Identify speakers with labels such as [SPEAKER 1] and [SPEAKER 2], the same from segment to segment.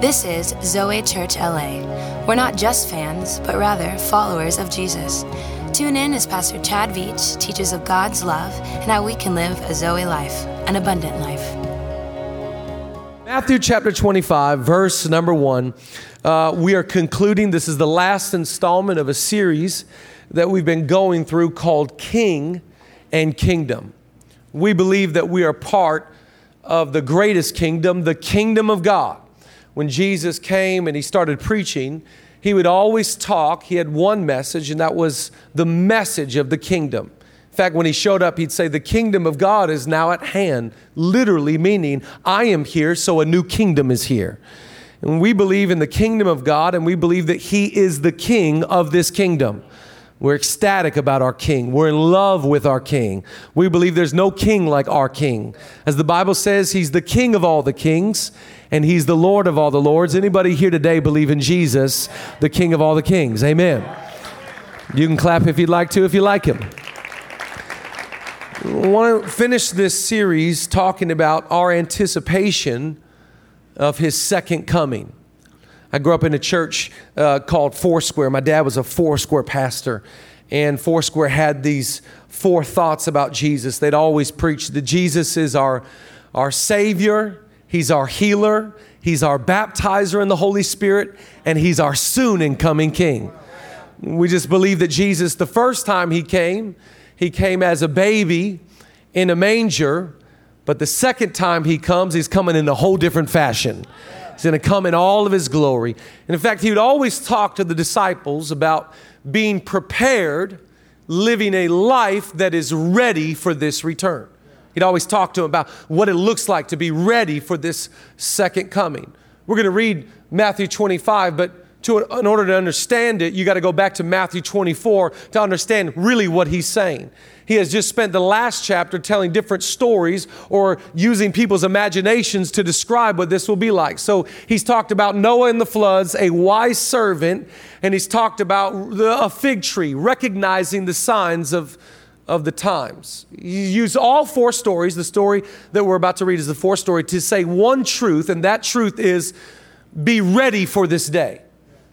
[SPEAKER 1] This is Zoe Church LA. We're not just fans, but rather followers of Jesus. Tune in as Pastor Chad Veach teaches of God's love and how we can live a Zoe life, an abundant life.
[SPEAKER 2] Matthew chapter 25, verse number one. Uh, we are concluding, this is the last installment of a series that we've been going through called King and Kingdom. We believe that we are part of the greatest kingdom, the kingdom of God. When Jesus came and he started preaching, he would always talk. He had one message, and that was the message of the kingdom. In fact, when he showed up, he'd say, The kingdom of God is now at hand, literally meaning, I am here, so a new kingdom is here. And we believe in the kingdom of God, and we believe that he is the king of this kingdom. We're ecstatic about our king. We're in love with our king. We believe there's no king like our king. As the Bible says, he's the king of all the kings and he's the Lord of all the lords. Anybody here today believe in Jesus, the king of all the kings? Amen. You can clap if you'd like to, if you like him. I want to finish this series talking about our anticipation of his second coming. I grew up in a church uh, called Foursquare. My dad was a Foursquare pastor, and Foursquare had these four thoughts about Jesus. They'd always preach that Jesus is our, our Savior, He's our healer, He's our baptizer in the Holy Spirit, and He's our soon and coming King. We just believe that Jesus, the first time He came, He came as a baby in a manger, but the second time He comes, He's coming in a whole different fashion. He's going to come in all of his glory. And in fact, he would always talk to the disciples about being prepared, living a life that is ready for this return. He'd always talk to them about what it looks like to be ready for this second coming. We're going to read Matthew 25, but to, in order to understand it, you got to go back to Matthew 24 to understand really what he's saying. He has just spent the last chapter telling different stories or using people's imaginations to describe what this will be like. So he's talked about Noah and the floods, a wise servant, and he's talked about the, a fig tree, recognizing the signs of, of the times. He used all four stories. The story that we're about to read is the fourth story to say one truth, and that truth is be ready for this day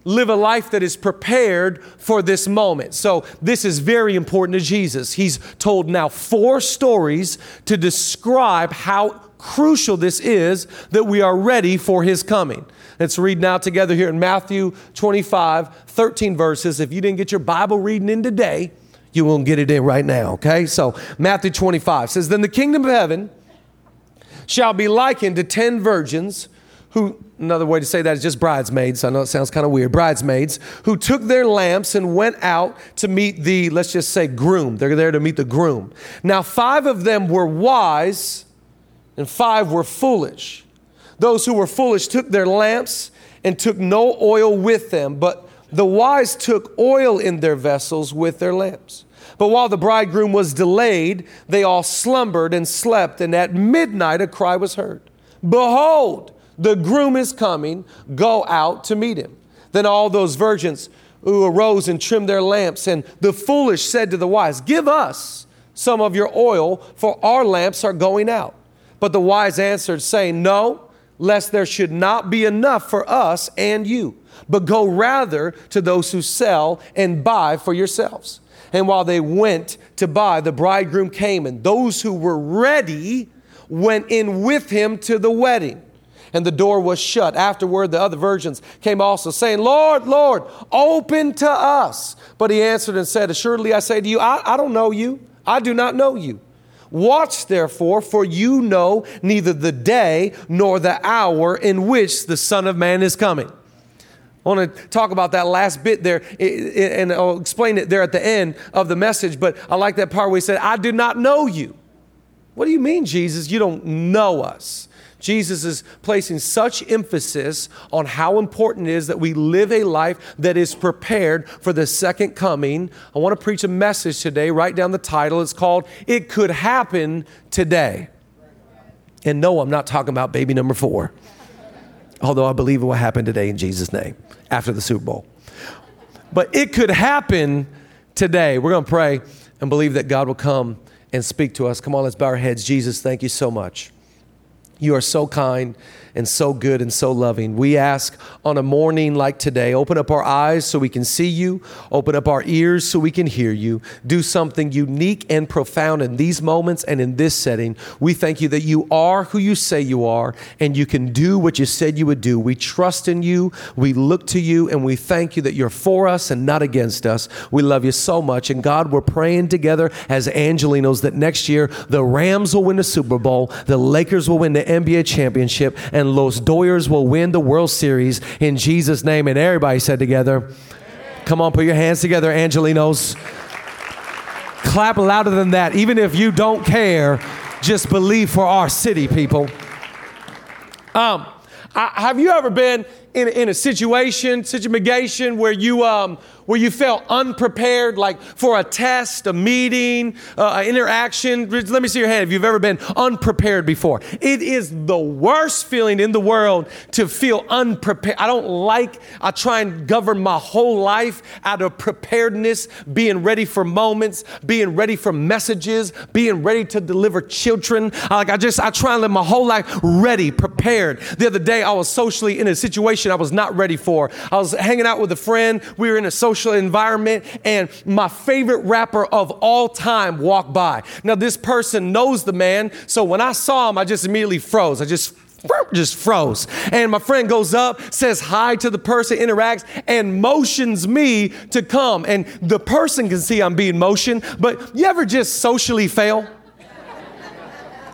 [SPEAKER 2] live a life that is prepared for this moment. So, this is very important to Jesus. He's told now four stories to describe how crucial this is that we are ready for his coming. Let's read now together here in Matthew 25, 13 verses. If you didn't get your Bible reading in today, you won't get it in right now, okay? So, Matthew 25 says, Then the kingdom of heaven shall be likened to ten virgins who, another way to say that is just bridesmaids. I know it sounds kind of weird. Bridesmaids who took their lamps and went out to meet the, let's just say, groom. They're there to meet the groom. Now, five of them were wise and five were foolish. Those who were foolish took their lamps and took no oil with them, but the wise took oil in their vessels with their lamps. But while the bridegroom was delayed, they all slumbered and slept, and at midnight a cry was heard Behold, the groom is coming, go out to meet him. Then all those virgins who arose and trimmed their lamps, and the foolish said to the wise, Give us some of your oil, for our lamps are going out. But the wise answered, saying, No, lest there should not be enough for us and you, but go rather to those who sell and buy for yourselves. And while they went to buy, the bridegroom came, and those who were ready went in with him to the wedding and the door was shut. Afterward, the other virgins came also, saying, Lord, Lord, open to us. But he answered and said, Assuredly, I say to you, I, I don't know you. I do not know you. Watch therefore, for you know neither the day nor the hour in which the Son of Man is coming. I want to talk about that last bit there, and I'll explain it there at the end of the message. But I like that part where he said, I do not know you. What do you mean, Jesus? You don't know us. Jesus is placing such emphasis on how important it is that we live a life that is prepared for the second coming. I want to preach a message today. Write down the title. It's called It Could Happen Today. And no, I'm not talking about baby number four, although I believe it will happen today in Jesus' name after the Super Bowl. But it could happen today. We're going to pray and believe that God will come and speak to us. Come on, let's bow our heads. Jesus, thank you so much. You are so kind and so good and so loving. We ask on a morning like today, open up our eyes so we can see you, open up our ears so we can hear you. Do something unique and profound in these moments and in this setting. We thank you that you are who you say you are and you can do what you said you would do. We trust in you, we look to you, and we thank you that you're for us and not against us. We love you so much. And God, we're praying together as Angelenos that next year the Rams will win the Super Bowl, the Lakers will win the NBA championship, and Los Doyers will win the World Series in Jesus' name. And everybody said together, Come on, put your hands together, Angelenos. Clap louder than that. Even if you don't care, just believe for our city, people. Um, I, have you ever been in, in a situation, situation where you um, where you felt unprepared, like for a test, a meeting, uh, an interaction. Let me see your hand if you've ever been unprepared before. It is the worst feeling in the world to feel unprepared. I don't like, I try and govern my whole life out of preparedness, being ready for moments, being ready for messages, being ready to deliver children. I, like I just, I try and live my whole life ready, prepared. The other day, I was socially in a situation I was not ready for. I was hanging out with a friend. We were in a social social environment, and my favorite rapper of all time walked by. Now, this person knows the man, so when I saw him, I just immediately froze. I just just froze. And my friend goes up, says hi to the person, interacts, and motions me to come. And the person can see I'm being motioned, but you ever just socially fail?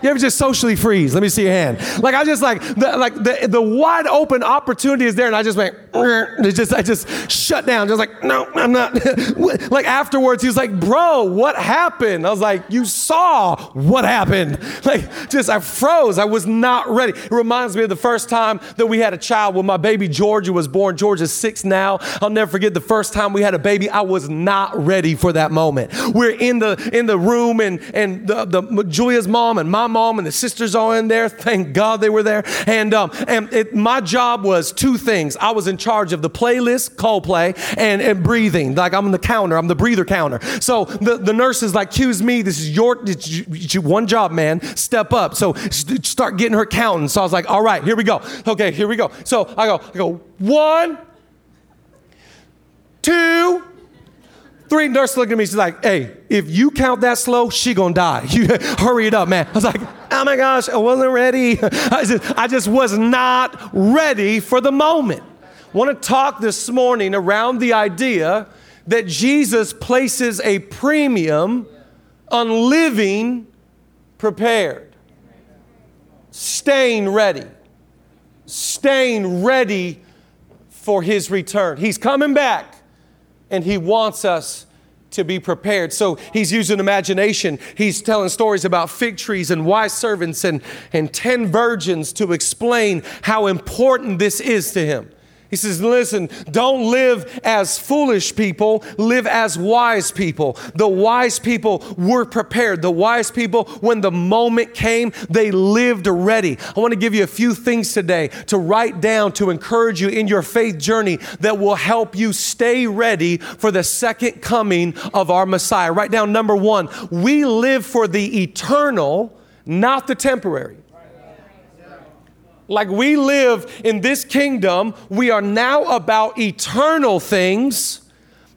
[SPEAKER 2] You ever just socially freeze? Let me see your hand. Like I just like the, like the, the wide open opportunity is there, and I just went. It just I just shut down. Just like no, I'm not. like afterwards, he was like, "Bro, what happened?" I was like, "You saw what happened." Like just I froze. I was not ready. It reminds me of the first time that we had a child when my baby Georgia was born. Georgia's six now. I'll never forget the first time we had a baby. I was not ready for that moment. We're in the in the room, and and the, the Julia's mom and my mom and the sisters all in there. Thank God they were there. And, um, and it, my job was two things. I was in charge of the playlist, Coldplay, and, and breathing. Like I'm on the counter, I'm the breather counter. So the, the nurse is like, cues me, this is your, it's one job, man. Step up. So start getting her counting. So I was like, all right, here we go. Okay, here we go. So I go, I go, one, two, Three nurses looked at me. She's like, "Hey, if you count that slow, she gonna die. You hurry it up, man." I was like, "Oh my gosh, I wasn't ready. I just, I just was not ready for the moment." Want to talk this morning around the idea that Jesus places a premium on living prepared, staying ready, staying ready for His return. He's coming back and He wants us to be prepared. So he's using imagination. He's telling stories about fig trees and wise servants and, and 10 virgins to explain how important this is to him. He says, Listen, don't live as foolish people, live as wise people. The wise people were prepared. The wise people, when the moment came, they lived ready. I want to give you a few things today to write down to encourage you in your faith journey that will help you stay ready for the second coming of our Messiah. Write down number one we live for the eternal, not the temporary. Like we live in this kingdom, we are now about eternal things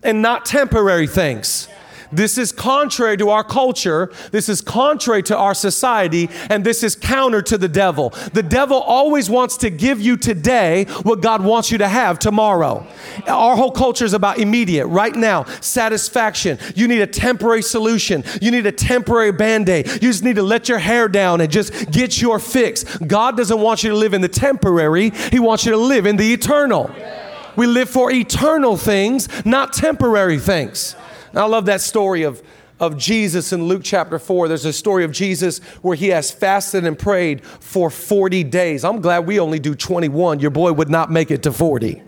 [SPEAKER 2] and not temporary things. This is contrary to our culture. This is contrary to our society. And this is counter to the devil. The devil always wants to give you today what God wants you to have tomorrow. Our whole culture is about immediate, right now, satisfaction. You need a temporary solution. You need a temporary band aid. You just need to let your hair down and just get your fix. God doesn't want you to live in the temporary, He wants you to live in the eternal. We live for eternal things, not temporary things. I love that story of, of Jesus in Luke chapter 4. There's a story of Jesus where he has fasted and prayed for 40 days. I'm glad we only do 21. Your boy would not make it to 40.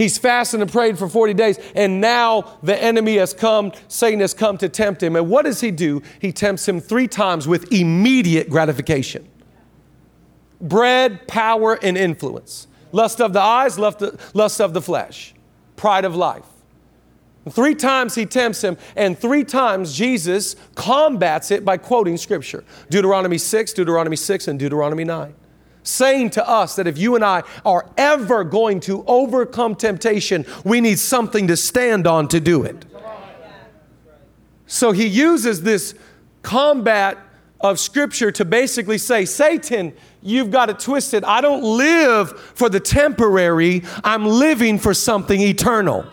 [SPEAKER 2] He's fasted and prayed for 40 days, and now the enemy has come, Satan has come to tempt him. And what does he do? He tempts him three times with immediate gratification bread, power, and influence. Lust of the eyes, lust of the flesh, pride of life. Three times he tempts him, and three times Jesus combats it by quoting scripture Deuteronomy 6, Deuteronomy 6, and Deuteronomy 9. Saying to us that if you and I are ever going to overcome temptation, we need something to stand on to do it. So he uses this combat of scripture to basically say, Satan, you've got it twisted. I don't live for the temporary, I'm living for something eternal.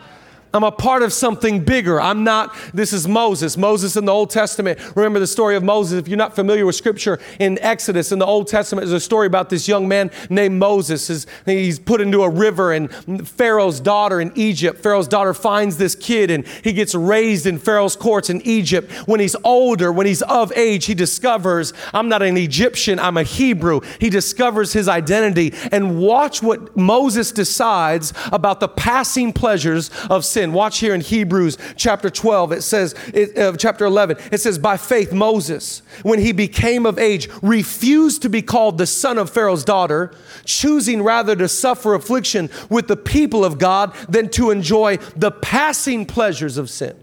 [SPEAKER 2] I'm a part of something bigger. I'm not, this is Moses. Moses in the Old Testament. Remember the story of Moses. If you're not familiar with scripture in Exodus, in the Old Testament, there's a story about this young man named Moses. He's put into a river, and Pharaoh's daughter in Egypt, Pharaoh's daughter finds this kid, and he gets raised in Pharaoh's courts in Egypt. When he's older, when he's of age, he discovers, I'm not an Egyptian, I'm a Hebrew. He discovers his identity. And watch what Moses decides about the passing pleasures of sin sin. Watch here in Hebrews chapter 12, it says, it, uh, chapter 11, it says, By faith, Moses, when he became of age, refused to be called the son of Pharaoh's daughter, choosing rather to suffer affliction with the people of God than to enjoy the passing pleasures of sin.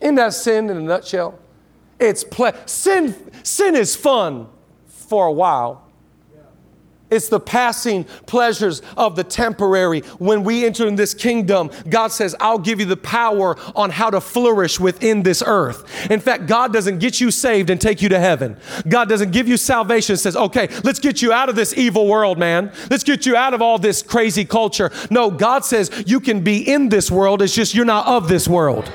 [SPEAKER 2] Isn't that sin in a nutshell? It's ple- sin. Sin is fun for a while it's the passing pleasures of the temporary. When we enter in this kingdom, God says, I'll give you the power on how to flourish within this earth. In fact, God doesn't get you saved and take you to heaven. God doesn't give you salvation says, okay, let's get you out of this evil world, man. Let's get you out of all this crazy culture. No, God says you can be in this world. It's just you're not of this world.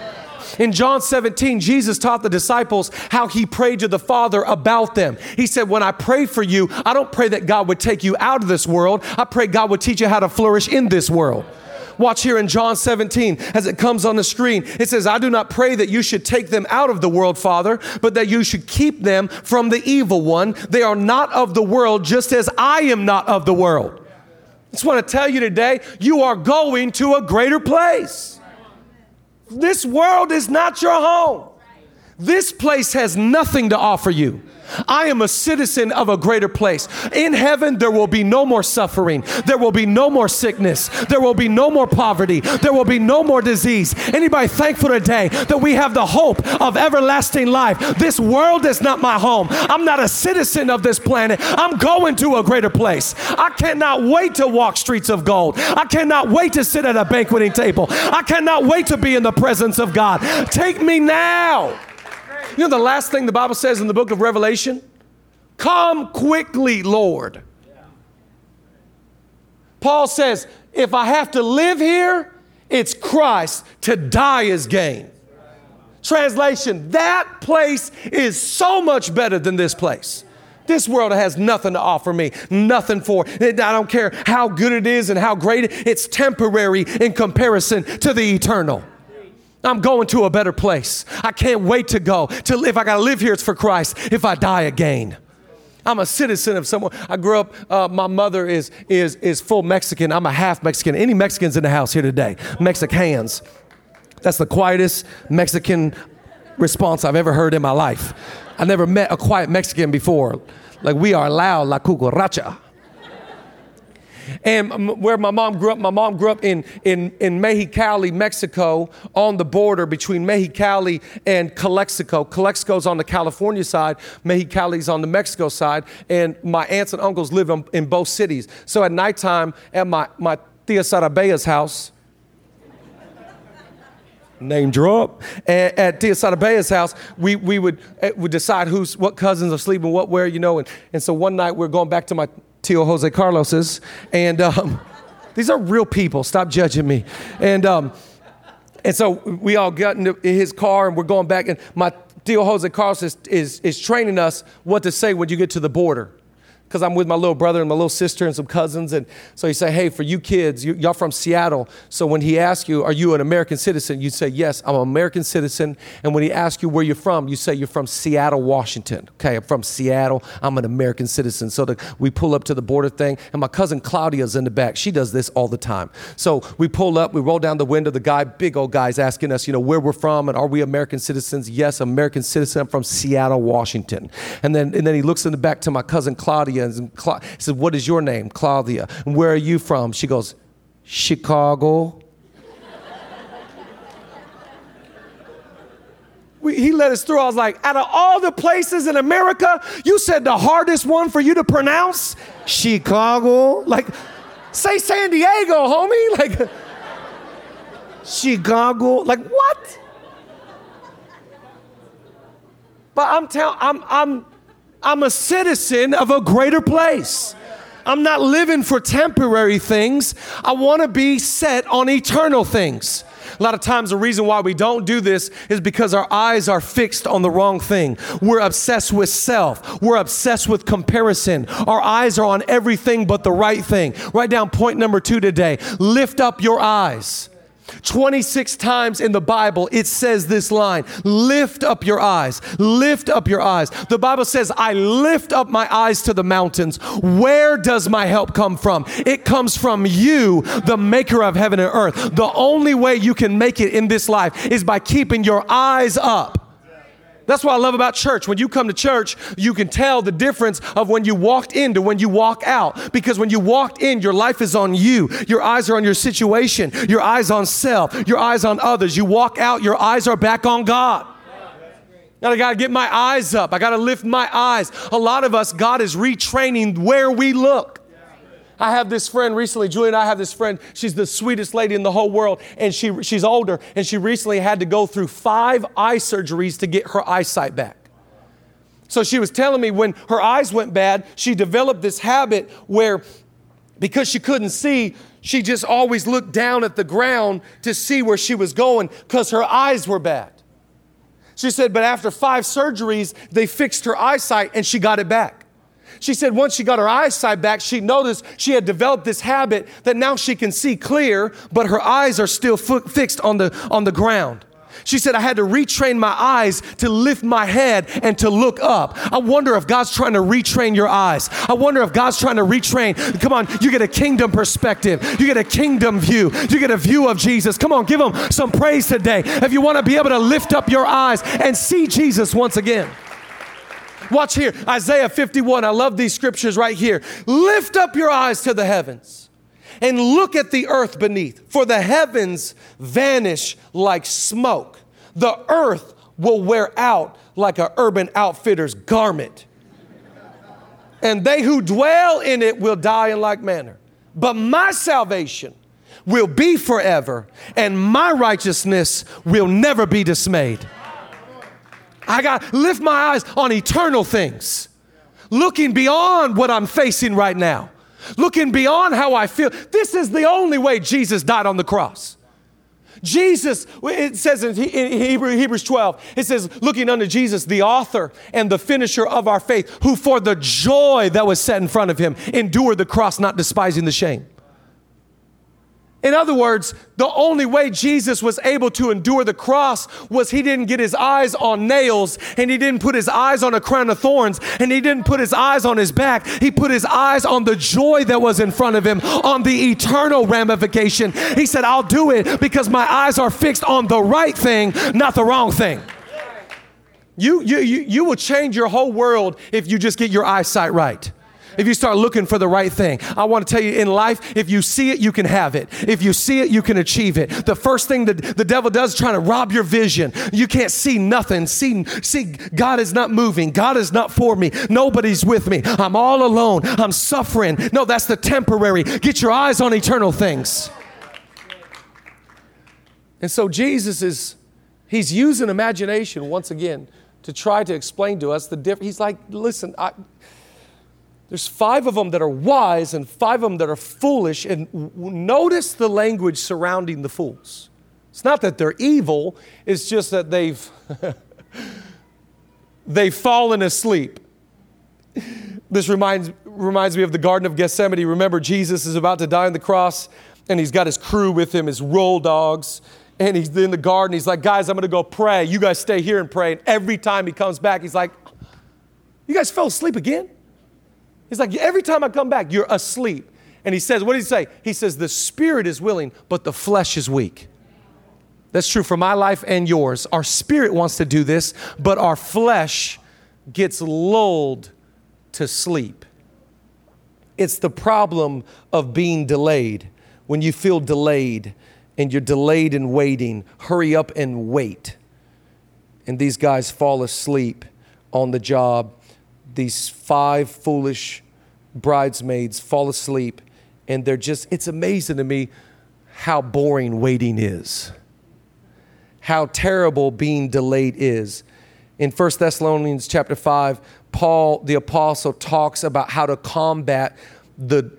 [SPEAKER 2] In John 17, Jesus taught the disciples how he prayed to the Father about them. He said, When I pray for you, I don't pray that God would take you out of this world. I pray God would teach you how to flourish in this world. Watch here in John 17 as it comes on the screen. It says, I do not pray that you should take them out of the world, Father, but that you should keep them from the evil one. They are not of the world, just as I am not of the world. I just want to tell you today, you are going to a greater place. This world is not your home. This place has nothing to offer you. I am a citizen of a greater place. In heaven, there will be no more suffering. There will be no more sickness. There will be no more poverty. There will be no more disease. Anybody thankful today that we have the hope of everlasting life? This world is not my home. I'm not a citizen of this planet. I'm going to a greater place. I cannot wait to walk streets of gold. I cannot wait to sit at a banqueting table. I cannot wait to be in the presence of God. Take me now. You know the last thing the Bible says in the book of Revelation? Come quickly, Lord. Paul says, if I have to live here, it's Christ. To die is gain. Translation, that place is so much better than this place. This world has nothing to offer me, nothing for. it. I don't care how good it is and how great it, it's temporary in comparison to the eternal. I'm going to a better place. I can't wait to go. To live, I got to live here, it's for Christ. If I die again. I'm a citizen of someone. I grew up. Uh, my mother is is is full Mexican. I'm a half Mexican. Any Mexicans in the house here today? Mexicans. That's the quietest Mexican response I've ever heard in my life. I never met a quiet Mexican before. Like we are loud, la cucaracha. And where my mom grew up, my mom grew up in, in, in Mexicali, Mexico, on the border between Mexicali and Calexico. Calexico's on the California side, Mexicali's on the Mexico side, and my aunts and uncles live in, in both cities. So at nighttime, at my, my Tia Sarabea's house, name drop. At, at Tia Sarabea's house, we, we would, eh, would decide who's, what cousins are sleeping, what, where, you know. And, and so one night we're going back to my Tio Jose Carlos's, and um, these are real people. Stop judging me. And um, and so we all got into his car, and we're going back. And my Tio Jose Carlos is, is, is training us what to say when you get to the border because I'm with my little brother and my little sister and some cousins. And so he say, hey, for you kids, you, y'all from Seattle. So when he asks you, are you an American citizen? You say, yes, I'm an American citizen. And when he asks you where you're from, you say you're from Seattle, Washington. Okay, I'm from Seattle. I'm an American citizen. So the, we pull up to the border thing, and my cousin Claudia's in the back. She does this all the time. So we pull up, we roll down the window. The guy, big old guy's asking us, you know, where we're from and are we American citizens? Yes, American citizen. I'm from Seattle, Washington. And then, and then he looks in the back to my cousin Claudia Claudia. And Cla- What is your name? Claudia. And where are you from? She goes, Chicago. we, he let us through. I was like, Out of all the places in America, you said the hardest one for you to pronounce? Chicago? Like, say San Diego, homie. Like, Chicago. Like, what? But I'm telling, I'm, I'm, I'm a citizen of a greater place. I'm not living for temporary things. I want to be set on eternal things. A lot of times, the reason why we don't do this is because our eyes are fixed on the wrong thing. We're obsessed with self, we're obsessed with comparison. Our eyes are on everything but the right thing. Write down point number two today lift up your eyes. 26 times in the Bible, it says this line Lift up your eyes, lift up your eyes. The Bible says, I lift up my eyes to the mountains. Where does my help come from? It comes from you, the maker of heaven and earth. The only way you can make it in this life is by keeping your eyes up. That's what I love about church. When you come to church, you can tell the difference of when you walked in to when you walk out. Because when you walked in, your life is on you. Your eyes are on your situation. Your eyes on self. Your eyes on others. You walk out, your eyes are back on God. Now I got to get my eyes up. I got to lift my eyes. A lot of us, God is retraining where we look. I have this friend recently, Julie and I have this friend. She's the sweetest lady in the whole world, and she, she's older, and she recently had to go through five eye surgeries to get her eyesight back. So she was telling me when her eyes went bad, she developed this habit where, because she couldn't see, she just always looked down at the ground to see where she was going because her eyes were bad. She said, but after five surgeries, they fixed her eyesight and she got it back. She said once she got her eyesight back, she noticed she had developed this habit that now she can see clear, but her eyes are still fixed on the, on the ground. She said, I had to retrain my eyes to lift my head and to look up. I wonder if God's trying to retrain your eyes. I wonder if God's trying to retrain. Come on, you get a kingdom perspective, you get a kingdom view, you get a view of Jesus. Come on, give him some praise today. If you want to be able to lift up your eyes and see Jesus once again. Watch here, Isaiah 51. I love these scriptures right here. Lift up your eyes to the heavens and look at the earth beneath, for the heavens vanish like smoke. The earth will wear out like an urban outfitter's garment. And they who dwell in it will die in like manner. But my salvation will be forever, and my righteousness will never be dismayed. I got lift my eyes on eternal things, looking beyond what I'm facing right now, looking beyond how I feel. This is the only way Jesus died on the cross. Jesus, it says in Hebrews 12, it says, looking unto Jesus, the author and the finisher of our faith, who for the joy that was set in front of him endured the cross, not despising the shame. In other words, the only way Jesus was able to endure the cross was he didn't get his eyes on nails and he didn't put his eyes on a crown of thorns and he didn't put his eyes on his back. He put his eyes on the joy that was in front of him, on the eternal ramification. He said, I'll do it because my eyes are fixed on the right thing, not the wrong thing. You, you, you, you will change your whole world if you just get your eyesight right if you start looking for the right thing. I want to tell you in life, if you see it, you can have it. If you see it, you can achieve it. The first thing that the devil does is trying to rob your vision. You can't see nothing. See, see, God is not moving. God is not for me. Nobody's with me. I'm all alone. I'm suffering. No, that's the temporary. Get your eyes on eternal things. And so Jesus is, he's using imagination once again to try to explain to us the difference. He's like, listen, I, there's five of them that are wise and five of them that are foolish. And w- notice the language surrounding the fools. It's not that they're evil, it's just that they've they've fallen asleep. This reminds, reminds me of the Garden of Gethsemane. Remember, Jesus is about to die on the cross, and he's got his crew with him, his roll dogs, and he's in the garden. He's like, Guys, I'm going to go pray. You guys stay here and pray. And every time he comes back, he's like, You guys fell asleep again? He's like, every time I come back, you're asleep. And he says, what did he say? He says, the spirit is willing, but the flesh is weak. That's true for my life and yours. Our spirit wants to do this, but our flesh gets lulled to sleep. It's the problem of being delayed. When you feel delayed and you're delayed in waiting, hurry up and wait and these guys fall asleep on the job. These five foolish bridesmaids fall asleep, and they're just, it's amazing to me how boring waiting is, how terrible being delayed is. In 1 Thessalonians chapter 5, Paul the apostle talks about how to combat the,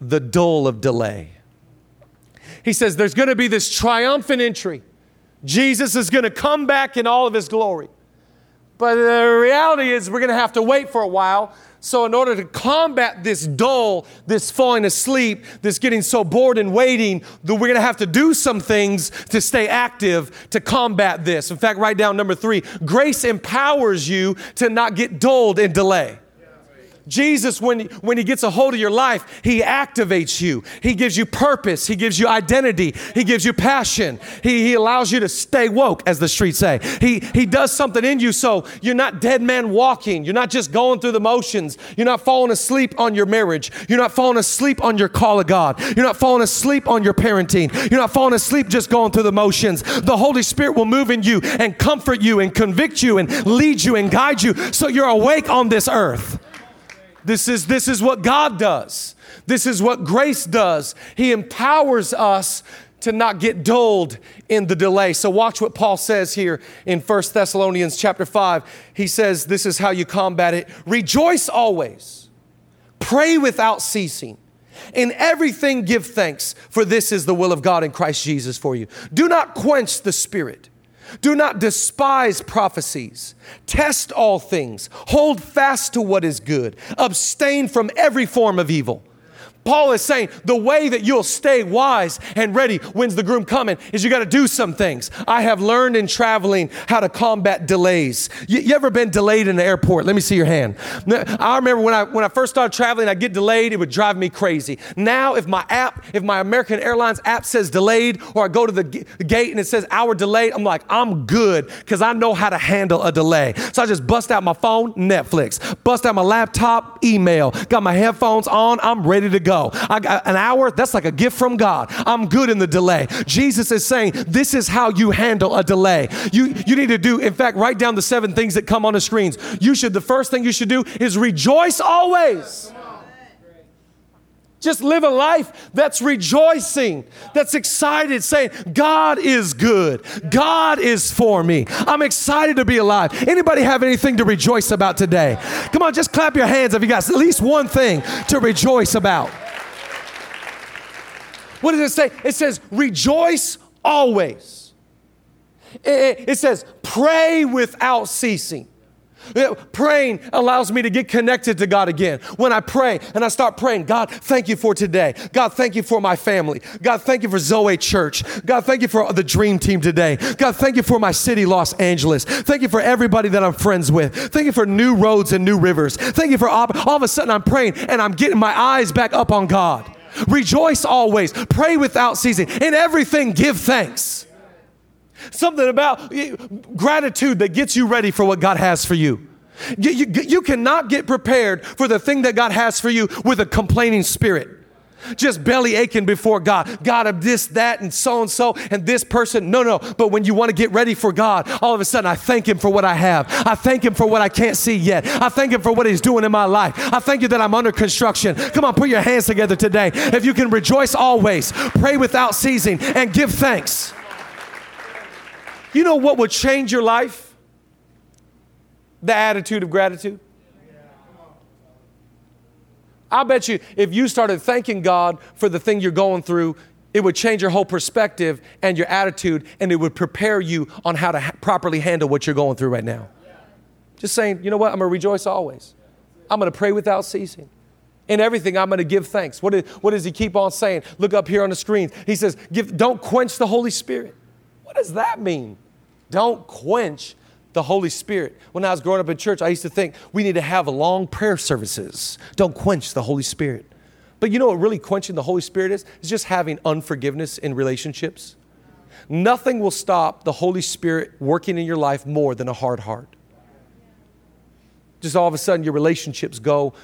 [SPEAKER 2] the dull of delay. He says there's going to be this triumphant entry. Jesus is going to come back in all of his glory. But the reality is, we're going to have to wait for a while. So, in order to combat this dull, this falling asleep, this getting so bored and waiting, we're going to have to do some things to stay active to combat this. In fact, write down number three grace empowers you to not get dulled in delay. Jesus, when, when He gets a hold of your life, He activates you. He gives you purpose. He gives you identity. He gives you passion. He, he allows you to stay woke, as the streets say. He, he does something in you so you're not dead man walking. You're not just going through the motions. You're not falling asleep on your marriage. You're not falling asleep on your call of God. You're not falling asleep on your parenting. You're not falling asleep just going through the motions. The Holy Spirit will move in you and comfort you and convict you and lead you and guide you so you're awake on this earth. This is, this is what God does. This is what grace does. He empowers us to not get dulled in the delay. So watch what Paul says here in 1 Thessalonians chapter 5. He says this is how you combat it. Rejoice always. Pray without ceasing. In everything give thanks, for this is the will of God in Christ Jesus for you. Do not quench the spirit. Do not despise prophecies. Test all things. Hold fast to what is good. Abstain from every form of evil. Paul is saying the way that you'll stay wise and ready when's the groom coming is you got to do some things. I have learned in traveling how to combat delays. You, you, ever been delayed in the airport? Let me see your hand. I remember when I when I first started traveling, I get delayed, it would drive me crazy. Now, if my app, if my American Airlines app says delayed, or I go to the g- gate and it says hour delayed, I'm like, I'm good because I know how to handle a delay. So I just bust out my phone, Netflix, bust out my laptop, email, got my headphones on, I'm ready to go go. I got an hour, that's like a gift from God. I'm good in the delay. Jesus is saying, this is how you handle a delay. You, you need to do, in fact, write down the seven things that come on the screens. You should, the first thing you should do is rejoice always. Just live a life that's rejoicing, that's excited, saying, God is good. God is for me. I'm excited to be alive. Anybody have anything to rejoice about today? Come on, just clap your hands if you got at least one thing to rejoice about. What does it say? It says, rejoice always. It, it says, pray without ceasing. Praying allows me to get connected to God again. When I pray and I start praying, God, thank you for today. God, thank you for my family. God, thank you for Zoe Church. God, thank you for the dream team today. God, thank you for my city, Los Angeles. Thank you for everybody that I'm friends with. Thank you for new roads and new rivers. Thank you for all, all of a sudden I'm praying and I'm getting my eyes back up on God. Rejoice always. Pray without ceasing. In everything, give thanks. Something about eh, gratitude that gets you ready for what God has for you. You, you, you, cannot get prepared for the thing that God has for you with a complaining spirit. Just belly aching before God. God, of this, that, and so and so, and this person. No, no. But when you want to get ready for God, all of a sudden I thank Him for what I have. I thank Him for what I can't see yet. I thank Him for what He's doing in my life. I thank you that I'm under construction. Come on, put your hands together today. If you can rejoice always, pray without ceasing, and give thanks. You know what would change your life? The attitude of gratitude. I bet you if you started thanking God for the thing you're going through, it would change your whole perspective and your attitude, and it would prepare you on how to ha- properly handle what you're going through right now. Just saying, you know what? I'm going to rejoice always. I'm going to pray without ceasing. In everything, I'm going to give thanks. What, is, what does he keep on saying? Look up here on the screen. He says, give, Don't quench the Holy Spirit. What does that mean? Don't quench the Holy Spirit. When I was growing up in church, I used to think we need to have long prayer services. Don't quench the Holy Spirit. But you know what really quenching the Holy Spirit is? It's just having unforgiveness in relationships. Nothing will stop the Holy Spirit working in your life more than a hard heart. Just all of a sudden, your relationships go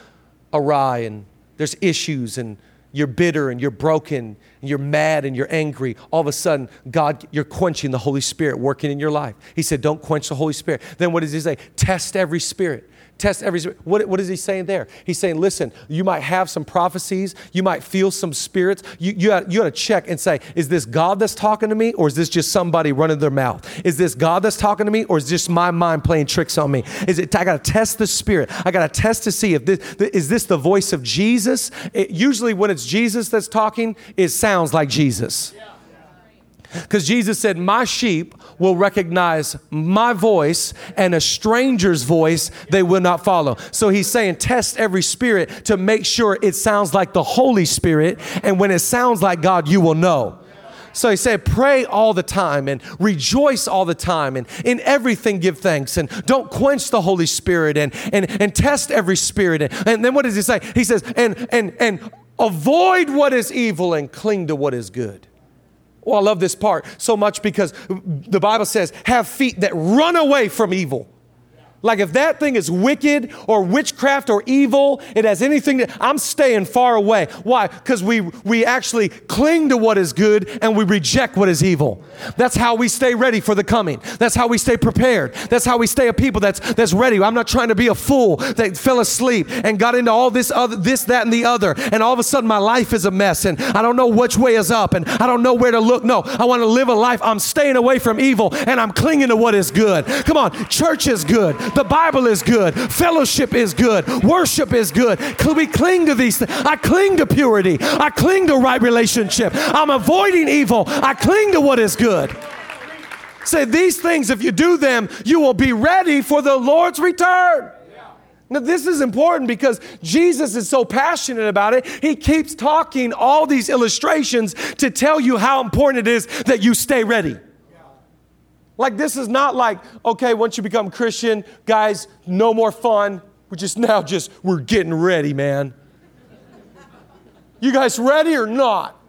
[SPEAKER 2] awry and there's issues and you're bitter and you're broken and you're mad and you're angry, all of a sudden, God, you're quenching the Holy Spirit working in your life. He said, Don't quench the Holy Spirit. Then what does he say? Test every spirit. Test every what, what is he saying there? He's saying, listen, you might have some prophecies, you might feel some spirits. You, you, got, you got to check and say, is this God that's talking to me, or is this just somebody running their mouth? Is this God that's talking to me, or is this my mind playing tricks on me? Is it I gotta test the spirit. I gotta test to see if this is this the voice of Jesus? It, usually when it's Jesus that's talking, it sounds like Jesus. Yeah. Because Jesus said, My sheep will recognize my voice, and a stranger's voice they will not follow. So he's saying, Test every spirit to make sure it sounds like the Holy Spirit. And when it sounds like God, you will know. So he said, pray all the time and rejoice all the time and in everything give thanks and don't quench the Holy Spirit and, and, and test every spirit. And, and then what does he say? He says, and, and, and avoid what is evil and cling to what is good. Oh, I love this part so much because the Bible says, have feet that run away from evil. Like if that thing is wicked or witchcraft or evil, it has anything that I'm staying far away. Why? Because we we actually cling to what is good and we reject what is evil. That's how we stay ready for the coming. That's how we stay prepared. That's how we stay a people that's that's ready. I'm not trying to be a fool that fell asleep and got into all this other this, that, and the other, and all of a sudden my life is a mess and I don't know which way is up and I don't know where to look. No, I want to live a life. I'm staying away from evil and I'm clinging to what is good. Come on, church is good. The Bible is good. Fellowship is good. Worship is good. We cling to these things. I cling to purity. I cling to right relationship. I'm avoiding evil. I cling to what is good. Say these things, if you do them, you will be ready for the Lord's return. Now, this is important because Jesus is so passionate about it. He keeps talking all these illustrations to tell you how important it is that you stay ready. Like, this is not like, okay, once you become Christian, guys, no more fun. We're just now just, we're getting ready, man. You guys ready or not?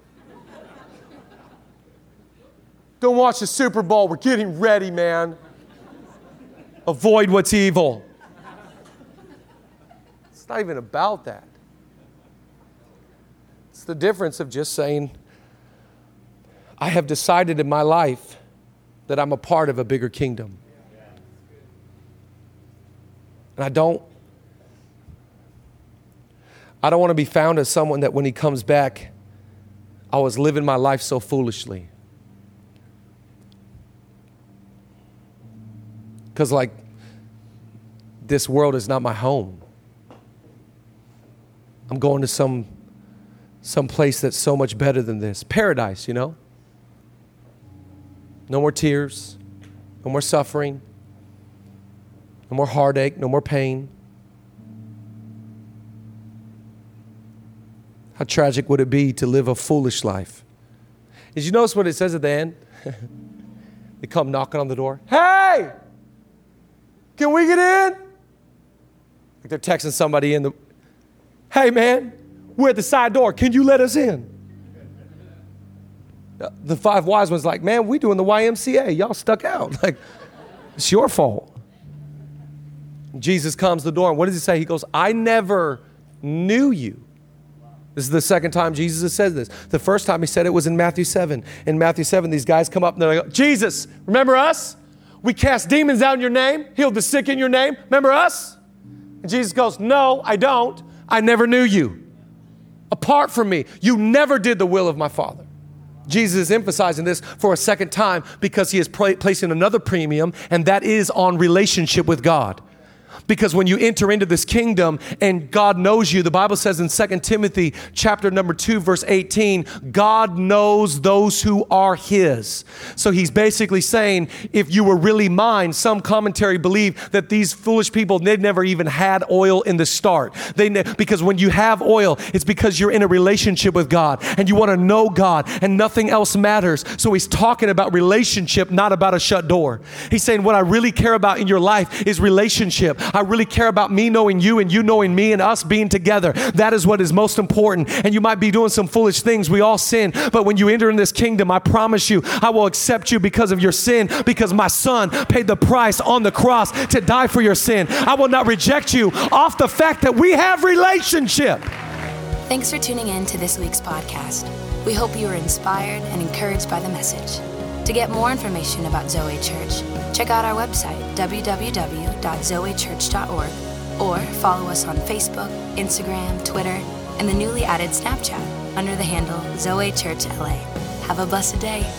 [SPEAKER 2] Don't watch the Super Bowl. We're getting ready, man. Avoid what's evil. It's not even about that. It's the difference of just saying, I have decided in my life that I'm a part of a bigger kingdom. And I don't I don't want to be found as someone that when he comes back I was living my life so foolishly. Cuz like this world is not my home. I'm going to some some place that's so much better than this. Paradise, you know? No more tears, no more suffering, no more heartache, no more pain. How tragic would it be to live a foolish life? Did you notice what it says at the end? they come knocking on the door. Hey! Can we get in? Like they're texting somebody in the Hey man, we're at the side door. Can you let us in? The five wise ones like, man, we doing the YMCA. Y'all stuck out. Like, it's your fault. Jesus comes to the door, and what does he say? He goes, I never knew you. This is the second time Jesus has said this. The first time he said it was in Matthew 7. In Matthew 7, these guys come up and they're like, Jesus, remember us? We cast demons out in your name, healed the sick in your name. Remember us? And Jesus goes, No, I don't. I never knew you. Apart from me, you never did the will of my Father. Jesus is emphasizing this for a second time because he is placing another premium, and that is on relationship with God. Because when you enter into this kingdom and God knows you, the Bible says in 2 Timothy chapter number 2 verse 18, God knows those who are his. So he's basically saying if you were really mine, some commentary believe that these foolish people they never even had oil in the start. They ne- because when you have oil, it's because you're in a relationship with God and you want to know God and nothing else matters. So he's talking about relationship, not about a shut door. He's saying what I really care about in your life is relationship. I really care about me knowing you and you knowing me and us being together. That is what is most important. And you might be doing some foolish things. We all sin. But when you enter in this kingdom, I promise you, I will accept you because of your sin, because my son paid the price on the cross to die for your sin. I will not reject you off the fact that we have relationship.
[SPEAKER 1] Thanks for tuning in to this week's podcast. We hope you are inspired and encouraged by the message. To get more information about Zoe Church, check out our website, www.zoechurch.org, or follow us on Facebook, Instagram, Twitter, and the newly added Snapchat under the handle Zoe Church LA. Have a blessed day.